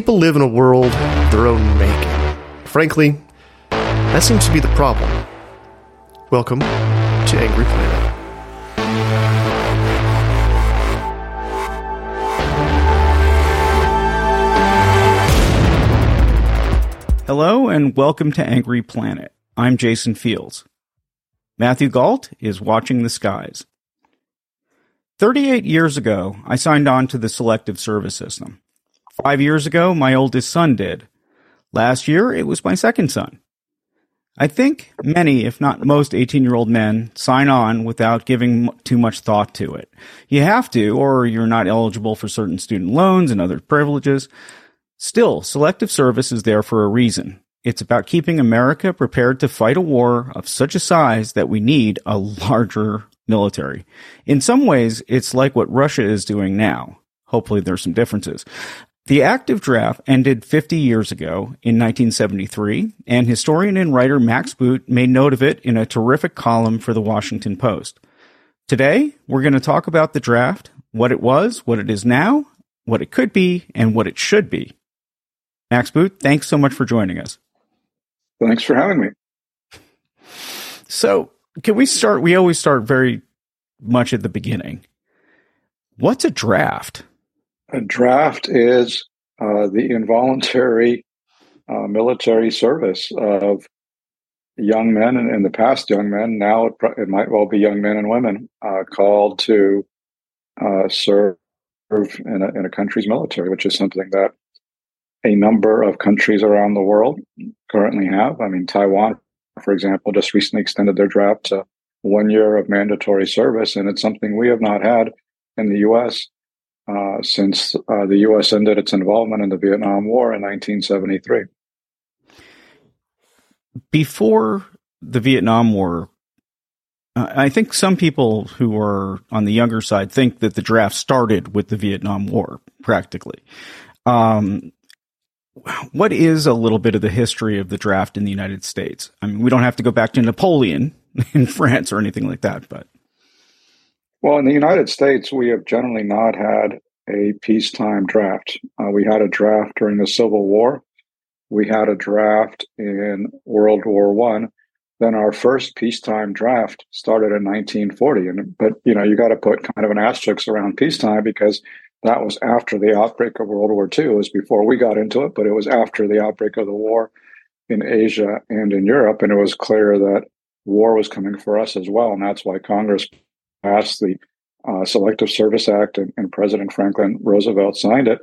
People live in a world their own making. Frankly, that seems to be the problem. Welcome to Angry Planet. Hello and welcome to Angry Planet. I'm Jason Fields. Matthew Gault is watching the skies. 38 years ago, I signed on to the selective service system. Five years ago, my oldest son did. Last year, it was my second son. I think many, if not most 18 year old men sign on without giving too much thought to it. You have to, or you're not eligible for certain student loans and other privileges. Still, selective service is there for a reason. It's about keeping America prepared to fight a war of such a size that we need a larger military. In some ways, it's like what Russia is doing now. Hopefully there's some differences. The active draft ended 50 years ago in 1973, and historian and writer Max Boot made note of it in a terrific column for the Washington Post. Today, we're going to talk about the draft, what it was, what it is now, what it could be, and what it should be. Max Boot, thanks so much for joining us. Thanks for having me. So, can we start? We always start very much at the beginning. What's a draft? A draft is uh, the involuntary uh, military service of young men, and in the past, young men. Now it, it might well be young men and women uh, called to uh, serve in a, in a country's military, which is something that a number of countries around the world currently have. I mean, Taiwan, for example, just recently extended their draft to one year of mandatory service, and it's something we have not had in the U.S. Uh, since uh, the U.S. ended its involvement in the Vietnam War in 1973. Before the Vietnam War, uh, I think some people who are on the younger side think that the draft started with the Vietnam War, practically. Um, what is a little bit of the history of the draft in the United States? I mean, we don't have to go back to Napoleon in France or anything like that, but Well, in the United States, we have generally not had a peacetime draft. Uh, we had a draft during the Civil War. We had a draft in World War One. Then our first peacetime draft started in 1940. And but you know you got to put kind of an asterisk around peacetime because that was after the outbreak of World War II. It was before we got into it, but it was after the outbreak of the war in Asia and in Europe, and it was clear that war was coming for us as well, and that's why Congress passed the uh, Selective Service Act, and, and President Franklin Roosevelt signed it.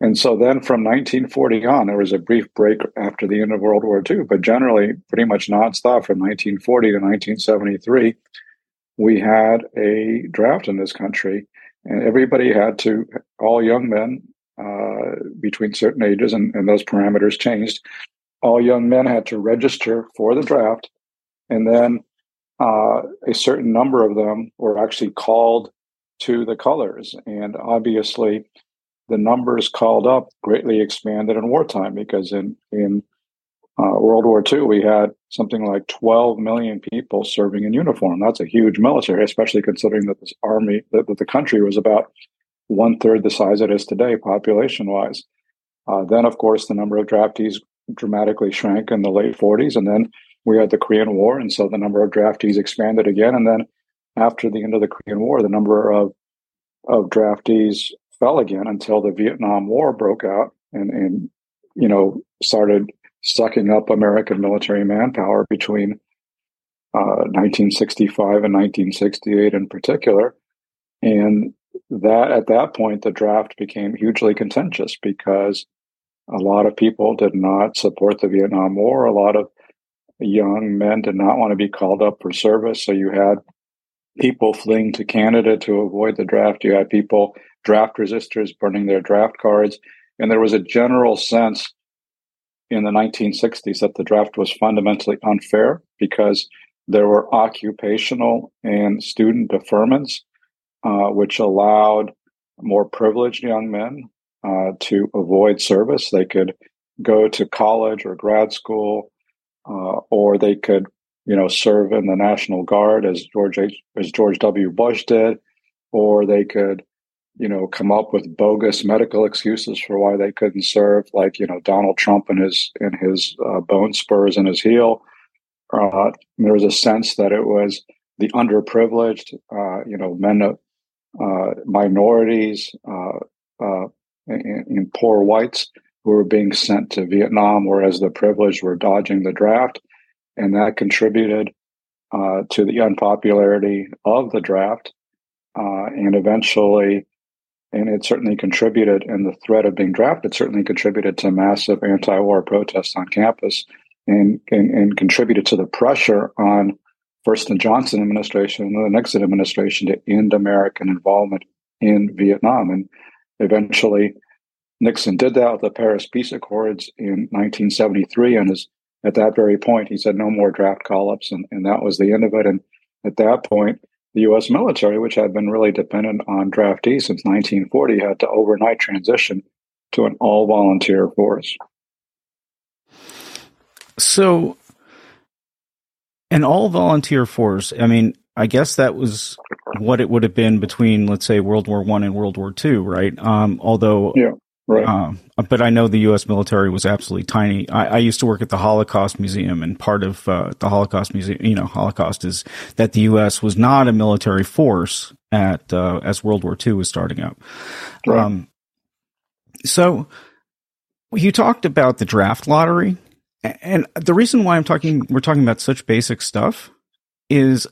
And so then from 1940 on, there was a brief break after the end of World War II, but generally pretty much nonstop from 1940 to 1973, we had a draft in this country, and everybody had to, all young men uh, between certain ages, and, and those parameters changed, all young men had to register for the draft, and then uh, a certain number of them were actually called to the colors. And obviously, the numbers called up greatly expanded in wartime because in in uh, World War II we had something like 12 million people serving in uniform. That's a huge military, especially considering that this army that, that the country was about one third the size it is today, population wise. Uh, then, of course, the number of draftees dramatically shrank in the late 40s, and then we had the Korean War, and so the number of draftees expanded again. And then after the end of the Korean War, the number of of draftees fell again until the Vietnam War broke out and and you know started sucking up American military manpower between uh, 1965 and 1968 in particular. And that at that point, the draft became hugely contentious because a lot of people did not support the Vietnam War. A lot of young men did not want to be called up for service. So you had people fleeing to Canada to avoid the draft. You had people, draft resistors, burning their draft cards. And there was a general sense in the 1960s that the draft was fundamentally unfair because there were occupational and student deferments, uh, which allowed more privileged young men uh, to avoid service. They could go to college or grad school, uh, or they could, you know, serve in the National Guard as George H, as George W. Bush did, or they could, you know, come up with bogus medical excuses for why they couldn't serve, like you know Donald Trump and his and his uh, bone spurs in his heel. Uh, there was a sense that it was the underprivileged, uh, you know, men, uh, minorities, uh, and, and, poor whites who were being sent to Vietnam, whereas the privileged were dodging the draft, and that contributed uh, to the unpopularity of the draft, and eventually. And it certainly contributed, and the threat of being drafted certainly contributed to massive anti-war protests on campus and, and, and contributed to the pressure on first the Johnson administration and the Nixon administration to end American involvement in Vietnam. And eventually, Nixon did that with the Paris Peace Accords in 1973. And at that very point, he said no more draft call ups. And, and that was the end of it. And at that point, the U.S. military, which had been really dependent on draftees since 1940, had to overnight transition to an all volunteer force. So, an all volunteer force, I mean, I guess that was what it would have been between, let's say, World War One and World War Two, right? Um, although, yeah, right. Um, but I know the U.S. military was absolutely tiny. I, I used to work at the Holocaust Museum, and part of uh, the Holocaust Museum, you know, Holocaust is that the U.S. was not a military force at uh, as World War II was starting up. Right. Um, so, you talked about the draft lottery and the reason why I'm talking, we're talking about such basic stuff is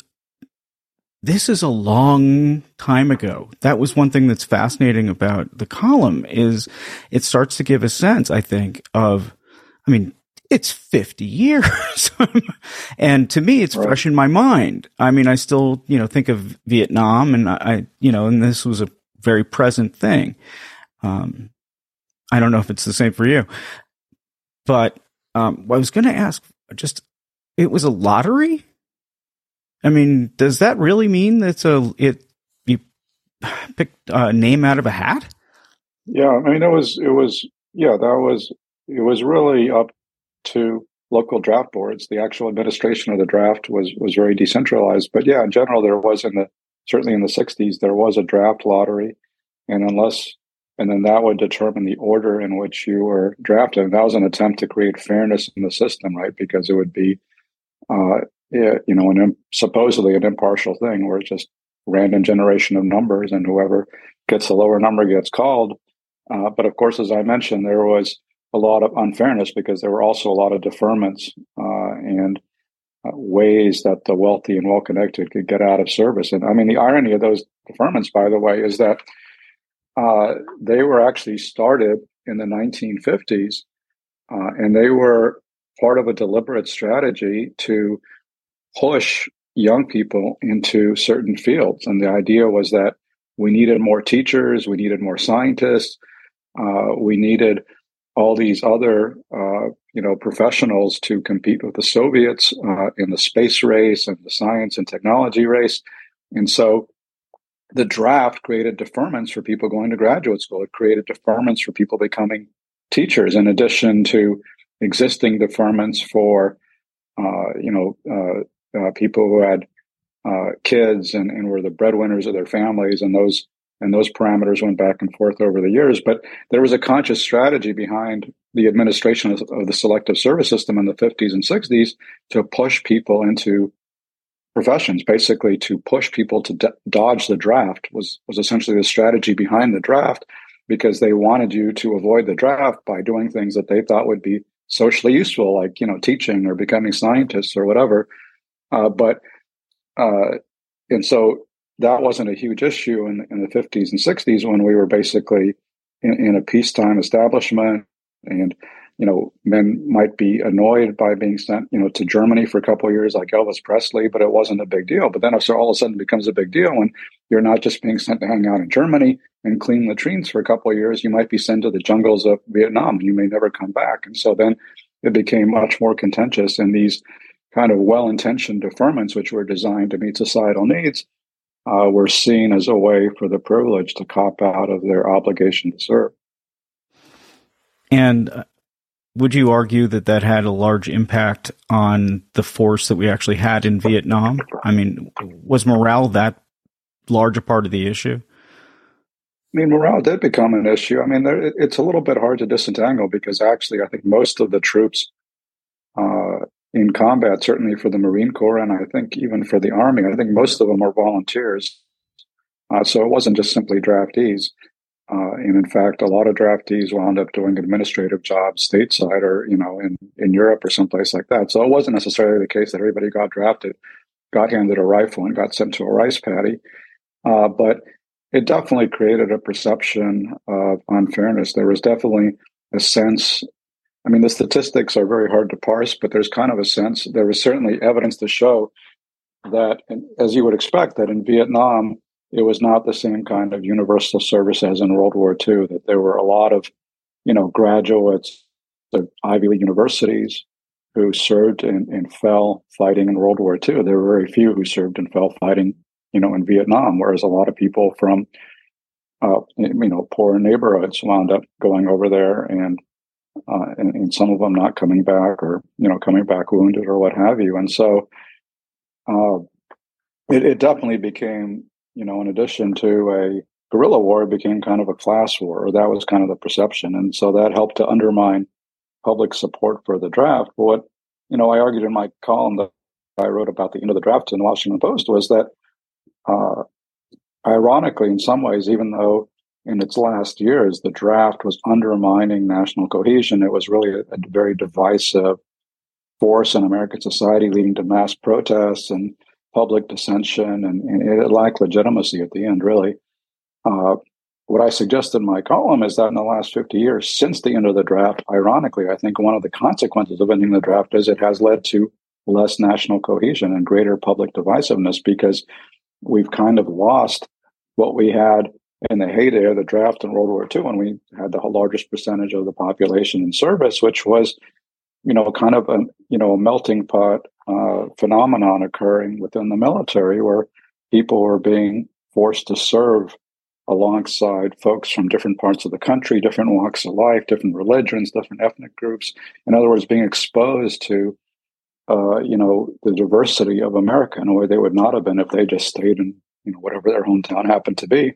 this is a long time ago. That was one thing that's fascinating about the column is it starts to give a sense, I think, of, I mean, it's 50 years. and to me, it's right. fresh in my mind. I mean, I still, you know, think of Vietnam and I, you know, and this was a very present thing. Um, I don't know if it's the same for you, but um, I was going to ask just, it was a lottery? I mean, does that really mean that's a, it, you picked a name out of a hat? Yeah. I mean, it was, it was, yeah, that was, it was really up to local draft boards. The actual administration of the draft was, was very decentralized. But yeah, in general, there was in the, certainly in the 60s, there was a draft lottery. And unless and then that would determine the order in which you were drafted. And that was an attempt to create fairness in the system, right? Because it would be, uh, you know, an supposedly an impartial thing where it's just random generation of numbers, and whoever gets the lower number gets called. Uh, but of course, as I mentioned, there was a lot of unfairness because there were also a lot of deferments uh, and uh, ways that the wealthy and well connected could get out of service. And I mean, the irony of those deferments, by the way, is that uh, they were actually started in the 1950s, uh, and they were part of a deliberate strategy to push young people into certain fields. And the idea was that we needed more teachers, we needed more scientists, uh, we needed all these other uh, you know professionals to compete with the Soviets uh, in the space race and the science and technology race. And so the draft created deferments for people going to graduate school. It created deferments for people becoming teachers, in addition to existing deferments for, uh, you know, uh, people who had uh, kids and, and were the breadwinners of their families, and those and those parameters went back and forth over the years. But there was a conscious strategy behind the administration of, of the selective service system in the 50s and 60s to push people into professions basically to push people to d- dodge the draft was was essentially the strategy behind the draft because they wanted you to avoid the draft by doing things that they thought would be socially useful, like you know teaching or becoming scientists or whatever. Uh, but uh, and so that wasn't a huge issue in, in the 50s and 60s when we were basically in, in a peacetime establishment and you know, men might be annoyed by being sent, you know, to Germany for a couple of years, like Elvis Presley, but it wasn't a big deal. But then so all of a sudden it becomes a big deal when you're not just being sent to hang out in Germany and clean latrines for a couple of years. You might be sent to the jungles of Vietnam. And you may never come back. And so then it became much more contentious. And these kind of well-intentioned deferments, which were designed to meet societal needs, uh, were seen as a way for the privileged to cop out of their obligation to serve. And uh, would you argue that that had a large impact on the force that we actually had in Vietnam? I mean, was morale that large a part of the issue? I mean, morale did become an issue. I mean, there, it's a little bit hard to disentangle because actually, I think most of the troops uh, in combat, certainly for the Marine Corps, and I think even for the Army, I think most of them were volunteers. Uh, so it wasn't just simply draftees. Uh, and in fact, a lot of draftees wound up doing administrative jobs stateside or, you know, in, in Europe or someplace like that. So it wasn't necessarily the case that everybody got drafted, got handed a rifle and got sent to a rice paddy. Uh, but it definitely created a perception of unfairness. There was definitely a sense. I mean, the statistics are very hard to parse, but there's kind of a sense. There was certainly evidence to show that, as you would expect, that in Vietnam, it was not the same kind of universal service as in World War II, that there were a lot of, you know, graduates of Ivy League universities who served and, and fell fighting in World War II. There were very few who served and fell fighting, you know, in Vietnam, whereas a lot of people from, uh, you know, poor neighborhoods wound up going over there and, uh, and, and, some of them not coming back or, you know, coming back wounded or what have you. And so uh, it, it definitely became you know, in addition to a guerrilla war, it became kind of a class war, or that was kind of the perception. And so that helped to undermine public support for the draft. What, you know, I argued in my column that I wrote about the end of the draft in the Washington Post was that, uh, ironically, in some ways, even though in its last years the draft was undermining national cohesion, it was really a, a very divisive force in American society, leading to mass protests and public dissension and, and it lacked legitimacy at the end, really. Uh, what I suggest in my column is that in the last 50 years, since the end of the draft, ironically, I think one of the consequences of ending the draft is it has led to less national cohesion and greater public divisiveness because we've kind of lost what we had in the heyday of the draft in World War II when we had the largest percentage of the population in service, which was, you know, kind of a you know a melting pot uh, phenomenon occurring within the military where people were being forced to serve alongside folks from different parts of the country, different walks of life, different religions, different ethnic groups. In other words, being exposed to, uh, you know, the diversity of America in a way they would not have been if they just stayed in, you know, whatever their hometown happened to be.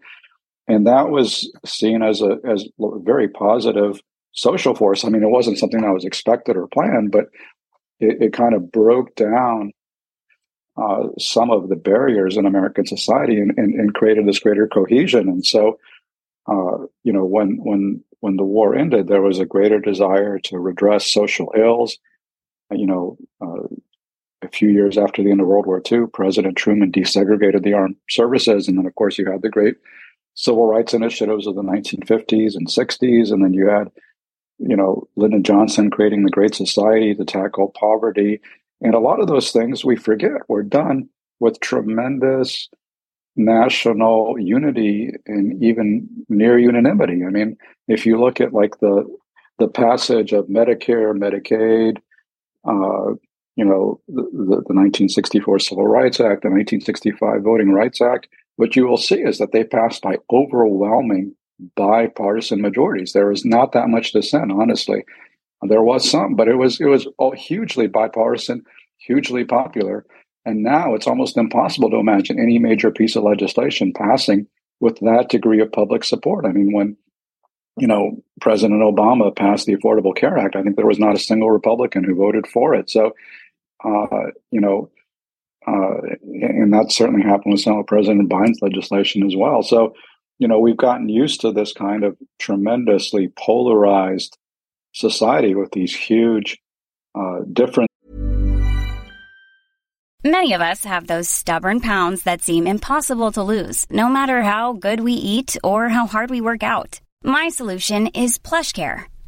And that was seen as a as a very positive social force. I mean, it wasn't something that was expected or planned, but it, it kind of broke down uh, some of the barriers in American society and, and, and, created this greater cohesion. And so, uh, you know, when when when the war ended, there was a greater desire to redress social ills. You know, uh, a few years after the end of World War II, President Truman desegregated the armed services, and then, of course, you had the great civil rights initiatives of the 1950s and 60s, and then you had you know, Lyndon Johnson creating the Great Society to tackle poverty. And a lot of those things we forget were done with tremendous national unity and even near unanimity. I mean, if you look at like the the passage of Medicare, Medicaid, uh, you know, the, the, the 1964 Civil Rights Act, the 1965 Voting Rights Act, what you will see is that they passed by overwhelming bipartisan majorities. There was not that much dissent, honestly. There was some, but it was it was hugely bipartisan, hugely popular. And now it's almost impossible to imagine any major piece of legislation passing with that degree of public support. I mean, when you know President Obama passed the Affordable Care Act, I think there was not a single Republican who voted for it. So, uh, you know, uh, and that certainly happened with of President Biden's legislation as well. So, you know, we've gotten used to this kind of tremendously polarized society with these huge uh, different. Many of us have those stubborn pounds that seem impossible to lose, no matter how good we eat or how hard we work out. My solution is PlushCare.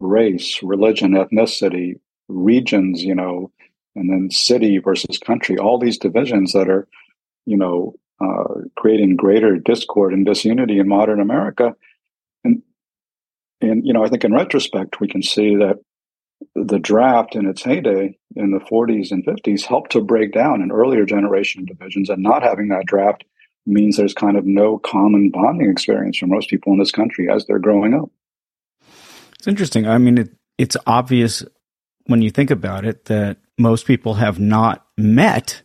race, religion, ethnicity, regions, you know, and then city versus country, all these divisions that are, you know, uh, creating greater discord and disunity in modern America. And, and, you know, I think in retrospect, we can see that the draft in its heyday in the 40s and 50s helped to break down an earlier generation divisions. And not having that draft means there's kind of no common bonding experience for most people in this country as they're growing up. It's interesting. I mean, it, it's obvious when you think about it that most people have not met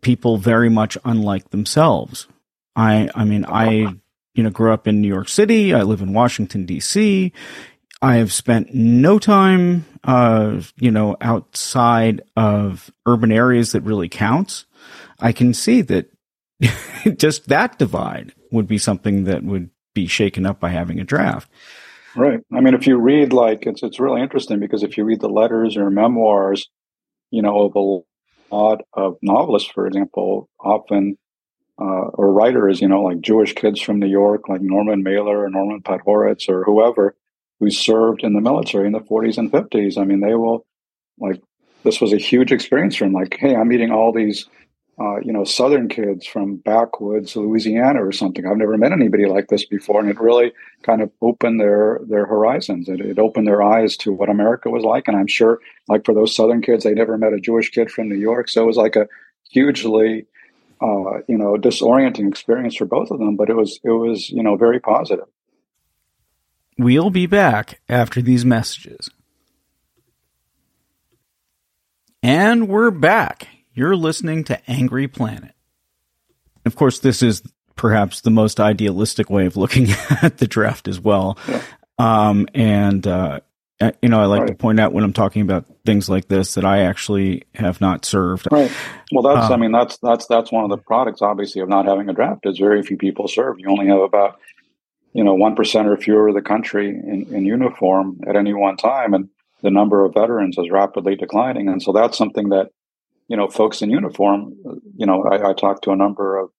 people very much unlike themselves. I, I mean, I, you know, grew up in New York City. I live in Washington, D.C. I have spent no time, uh, you know, outside of urban areas that really counts. I can see that just that divide would be something that would be shaken up by having a draft. Right. I mean, if you read like it's it's really interesting because if you read the letters or memoirs you know, of a lot of novelists, for example, often uh, or writers, you know, like Jewish kids from New York, like Norman Mailer or Norman Podhoretz or whoever, who served in the military in the 40s and 50s. I mean, they will like this was a huge experience for him. Like, hey, I'm meeting all these uh, you know, Southern kids from backwoods Louisiana or something. I've never met anybody like this before, and it really kind of opened their their horizons. It, it opened their eyes to what America was like, and I'm sure, like for those Southern kids, they never met a Jewish kid from New York, so it was like a hugely, uh, you know, disorienting experience for both of them. But it was it was you know very positive. We'll be back after these messages. And we're back. You're listening to Angry Planet. Of course, this is perhaps the most idealistic way of looking at the draft as well. Yeah. Um, and, uh, you know, I like right. to point out when I'm talking about things like this that I actually have not served. Right. Well, that's, um, I mean, that's, that's, that's one of the products, obviously, of not having a draft is very few people serve. You only have about, you know, 1% or fewer of the country in, in uniform at any one time. And the number of veterans is rapidly declining. And so that's something that you know, folks in uniform, you know, I, I talked to a number of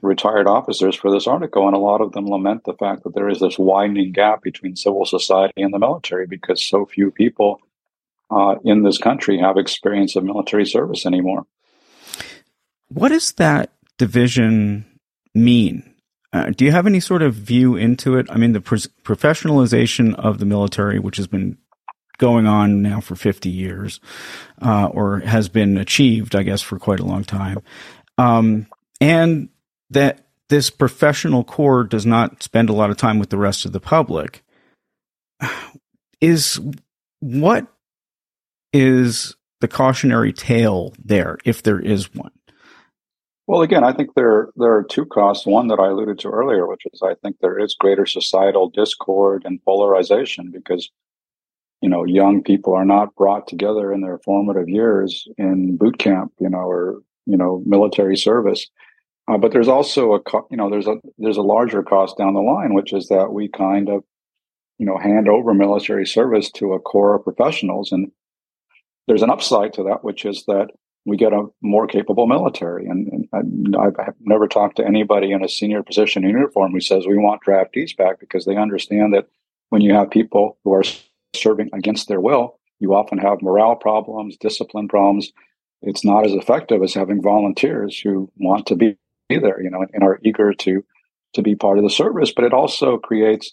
retired officers for this article, and a lot of them lament the fact that there is this widening gap between civil society and the military because so few people uh, in this country have experience of military service anymore. What does that division mean? Uh, do you have any sort of view into it? I mean, the pro- professionalization of the military, which has been going on now for 50 years, uh, or has been achieved, I guess, for quite a long time. Um, and that this professional core does not spend a lot of time with the rest of the public is what is the cautionary tale there, if there is one? Well, again, I think there there are two costs. One that I alluded to earlier, which is I think there is greater societal discord and polarization because you know, young people are not brought together in their formative years in boot camp, you know, or you know, military service. Uh, but there's also a, you know, there's a there's a larger cost down the line, which is that we kind of, you know, hand over military service to a core of professionals, and there's an upside to that, which is that we get a more capable military. And, and I've never talked to anybody in a senior position in uniform who says we want draftees back because they understand that when you have people who are serving against their will, you often have morale problems, discipline problems. It's not as effective as having volunteers who want to be there, you know, and are eager to to be part of the service. But it also creates,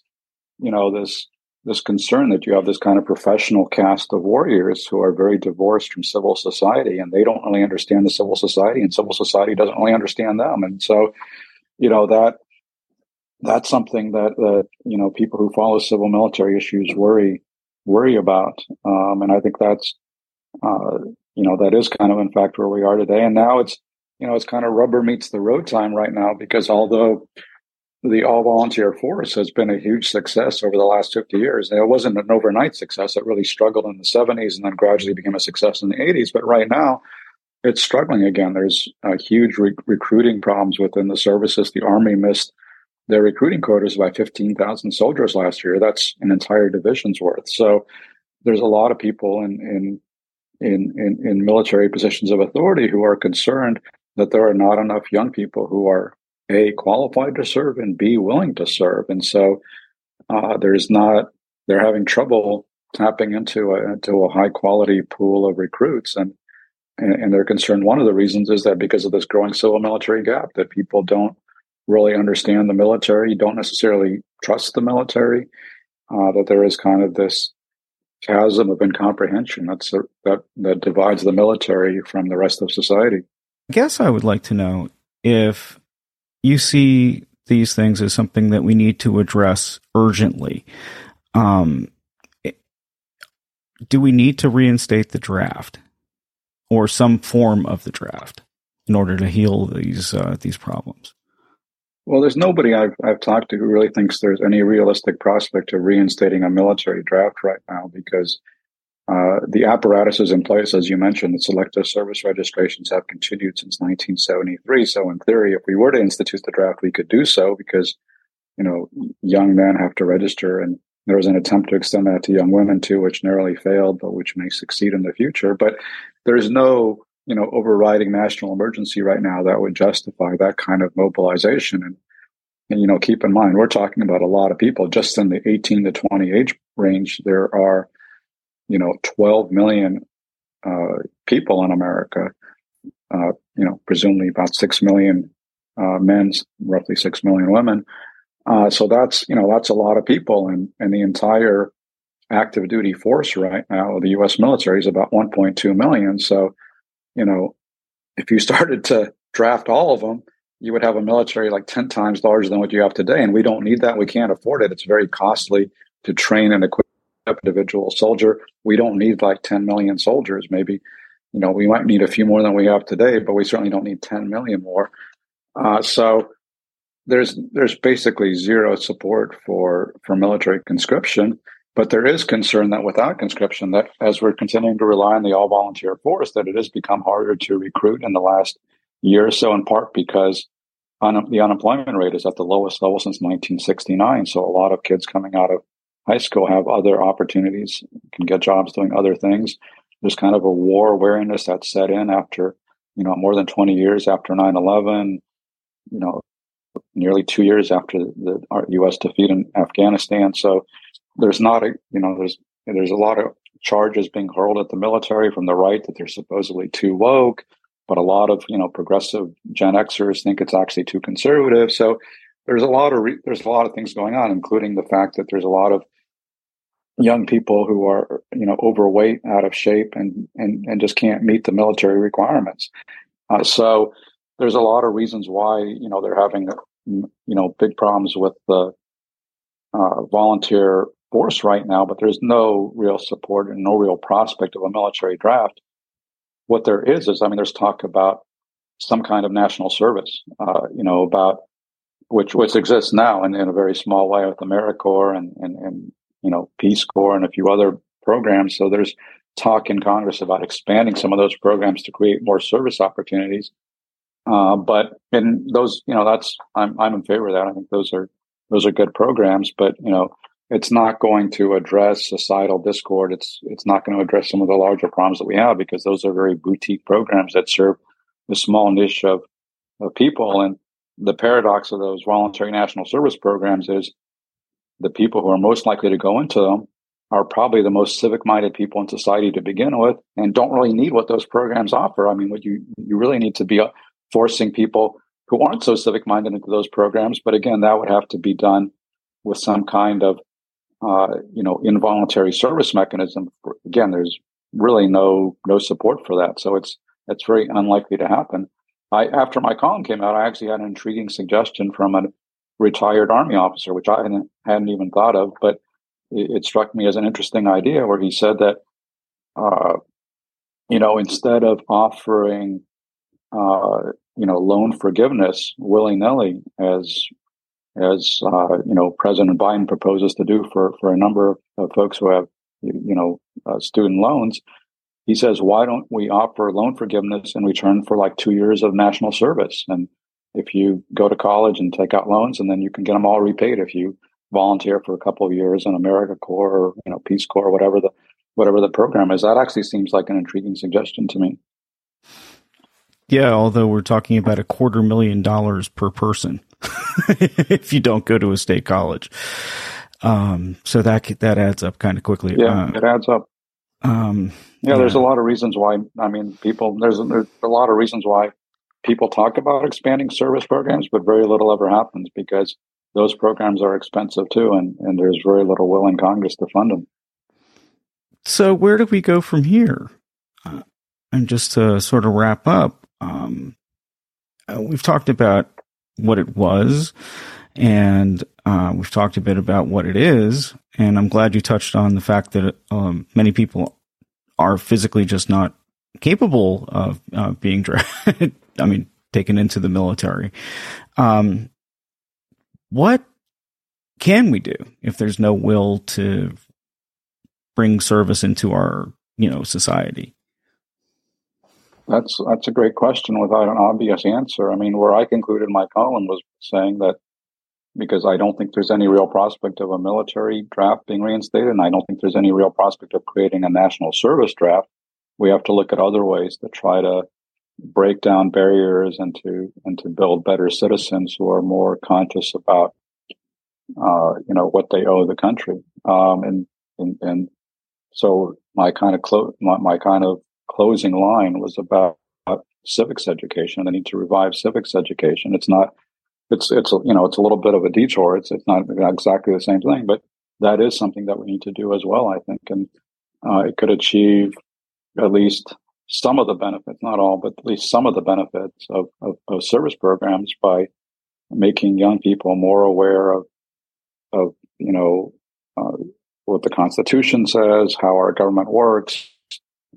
you know, this this concern that you have this kind of professional caste of warriors who are very divorced from civil society and they don't really understand the civil society and civil society doesn't really understand them. And so, you know, that that's something that that you know people who follow civil military issues worry worry about. Um, and I think that's uh, you know that is kind of in fact where we are today. And now it's you know it's kind of rubber meets the road time right now because although the all volunteer force has been a huge success over the last 50 years. It wasn't an overnight success. It really struggled in the 70s and then gradually became a success in the 80s. But right now, it's struggling again. There's uh, huge re- recruiting problems within the services. The Army missed their recruiting quotas by 15,000 soldiers last year. That's an entire division's worth. So there's a lot of people in, in, in, in, in military positions of authority who are concerned that there are not enough young people who are a qualified to serve and b willing to serve and so uh, there's not they're having trouble tapping into a, into a high quality pool of recruits and, and and they're concerned one of the reasons is that because of this growing civil military gap that people don't really understand the military don't necessarily trust the military uh, that there is kind of this chasm of incomprehension that's a, that that divides the military from the rest of society I guess I would like to know if you see these things as something that we need to address urgently. Um, do we need to reinstate the draft or some form of the draft in order to heal these uh, these problems? Well, there's nobody I've I've talked to who really thinks there's any realistic prospect of reinstating a military draft right now because uh, the apparatus is in place, as you mentioned. The selective service registrations have continued since 1973. So, in theory, if we were to institute the draft, we could do so because, you know, young men have to register. And there was an attempt to extend that to young women too, which narrowly failed, but which may succeed in the future. But there's no, you know, overriding national emergency right now that would justify that kind of mobilization. And, and you know, keep in mind, we're talking about a lot of people. Just in the 18 to 20 age range, there are you know 12 million uh, people in America. Uh, you know, presumably about six million uh, men, roughly six million women. Uh, so that's you know that's a lot of people, and and the entire active duty force right now, of the U.S. military is about 1.2 million. So, you know, if you started to draft all of them, you would have a military like 10 times larger than what you have today. And we don't need that. We can't afford it. It's very costly to train and equip individual soldier. We don't need like 10 million soldiers. Maybe, you know, we might need a few more than we have today, but we certainly don't need 10 million more. Uh, so there's there's basically zero support for for military conscription. But there is concern that without conscription, that as we're continuing to rely on the all volunteer force, that it has become harder to recruit in the last year or so, in part because un- the unemployment rate is at the lowest level since 1969. So a lot of kids coming out of high school have other opportunities, can get jobs doing other things. There's kind of a war awareness that set in after, you know, more than 20 years after 9 11, you know, nearly two years after the U.S. defeat in Afghanistan. So there's not a, you know, there's, there's a lot of charges being hurled at the military from the right that they're supposedly too woke, but a lot of, you know, progressive Gen Xers think it's actually too conservative. So there's a lot of re- there's a lot of things going on, including the fact that there's a lot of young people who are you know overweight, out of shape, and and and just can't meet the military requirements. Uh, so there's a lot of reasons why you know they're having you know big problems with the uh, volunteer force right now, but there's no real support and no real prospect of a military draft. What there is is, I mean, there's talk about some kind of national service. Uh, you know about which which exists now in, in a very small way with AmeriCorps and, and, and you know Peace Corps and a few other programs. So there's talk in Congress about expanding some of those programs to create more service opportunities. Uh, but in those, you know, that's I'm I'm in favor of that. I think those are those are good programs, but you know, it's not going to address societal discord. It's it's not going to address some of the larger problems that we have because those are very boutique programs that serve a small niche of, of people. And the paradox of those voluntary national service programs is the people who are most likely to go into them are probably the most civic minded people in society to begin with and don't really need what those programs offer. I mean, what you, you really need to be uh, forcing people who aren't so civic minded into those programs. But again, that would have to be done with some kind of, uh, you know, involuntary service mechanism. Again, there's really no, no support for that. So it's, it's very unlikely to happen. I, after my column came out, I actually had an intriguing suggestion from a retired army officer, which I hadn't, hadn't even thought of, but it, it, struck me as an interesting idea where he said that, uh, you know, instead of offering, uh, you know, loan forgiveness willy nilly as, as, uh, you know, President Biden proposes to do for, for a number of folks who have, you know, uh, student loans, he says, why don't we offer loan forgiveness in return for like two years of national service? And if you go to college and take out loans and then you can get them all repaid if you volunteer for a couple of years in AmeriCorps or you know Peace Corps, whatever the whatever the program is. That actually seems like an intriguing suggestion to me. Yeah, although we're talking about a quarter million dollars per person if you don't go to a state college. Um, so that that adds up kind of quickly. Yeah, uh, it adds up. Um, yeah, yeah, there's a lot of reasons why. I mean, people there's there's a lot of reasons why people talk about expanding service programs, but very little ever happens because those programs are expensive too, and, and there's very little will in Congress to fund them. So, where do we go from here? Uh, and just to sort of wrap up, um, uh, we've talked about what it was, and uh, we've talked a bit about what it is. And I'm glad you touched on the fact that um, many people are physically just not capable of uh, being drafted. I mean, taken into the military. Um, what can we do if there's no will to bring service into our, you know, society? That's that's a great question without an obvious answer. I mean, where I concluded my column was saying that because I don't think there's any real prospect of a military draft being reinstated, and I don't think there's any real prospect of creating a national service draft. We have to look at other ways to try to break down barriers and to and to build better citizens who are more conscious about uh, you know what they owe the country um, and, and and so my kind of clo- my, my kind of closing line was about civics education the need to revive civics education. It's not it's it's you know it's a little bit of a detour. It's it's not exactly the same thing but that is something that we need to do as well i think. And uh, it could achieve at least some of the benefits, not all, but at least some of the benefits of, of, of service programs by making young people more aware of, of you know, uh, what the Constitution says, how our government works,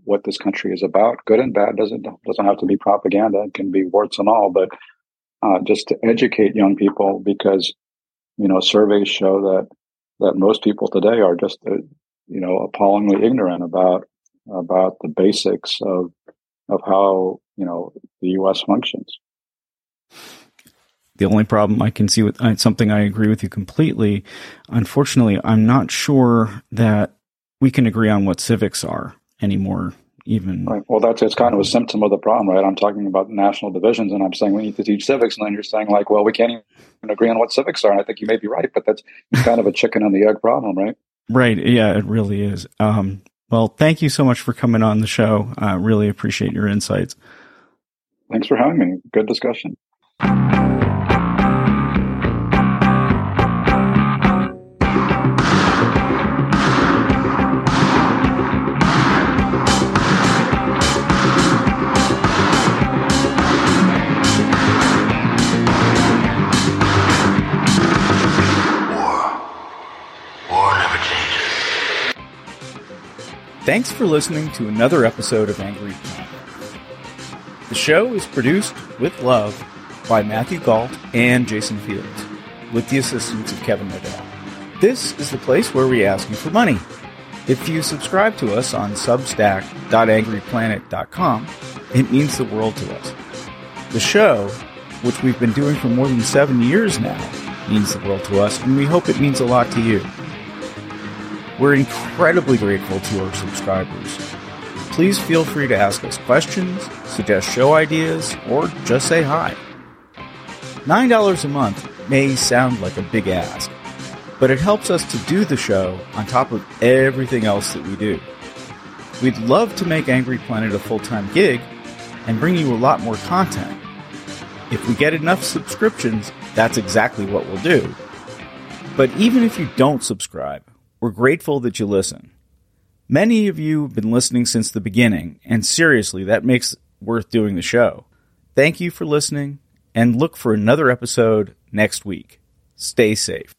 what this country is about. Good and bad doesn't doesn't have to be propaganda; it can be warts and all. But uh, just to educate young people, because you know, surveys show that that most people today are just uh, you know appallingly ignorant about about the basics of of how you know the U.S. functions. The only problem I can see with uh, something I agree with you completely. Unfortunately, I'm not sure that we can agree on what civics are anymore. Even right. Well, that's it's kind of a symptom of the problem, right? I'm talking about national divisions, and I'm saying we need to teach civics, and then you're saying like, well, we can't even agree on what civics are. And I think you may be right, but that's kind of a chicken and the egg problem, right? Right. Yeah, it really is. Um, well, thank you so much for coming on the show. I really appreciate your insights. Thanks for having me. Good discussion. Thanks for listening to another episode of Angry Planet. The show is produced with love by Matthew Gault and Jason Fields, with the assistance of Kevin Nodell. This is the place where we ask you for money. If you subscribe to us on substack.angryplanet.com, it means the world to us. The show, which we've been doing for more than seven years now, means the world to us, and we hope it means a lot to you. We're incredibly grateful to our subscribers. Please feel free to ask us questions, suggest show ideas, or just say hi. $9 a month may sound like a big ask, but it helps us to do the show on top of everything else that we do. We'd love to make Angry Planet a full time gig and bring you a lot more content. If we get enough subscriptions, that's exactly what we'll do. But even if you don't subscribe, we're grateful that you listen. Many of you have been listening since the beginning, and seriously, that makes worth doing the show. Thank you for listening, and look for another episode next week. Stay safe.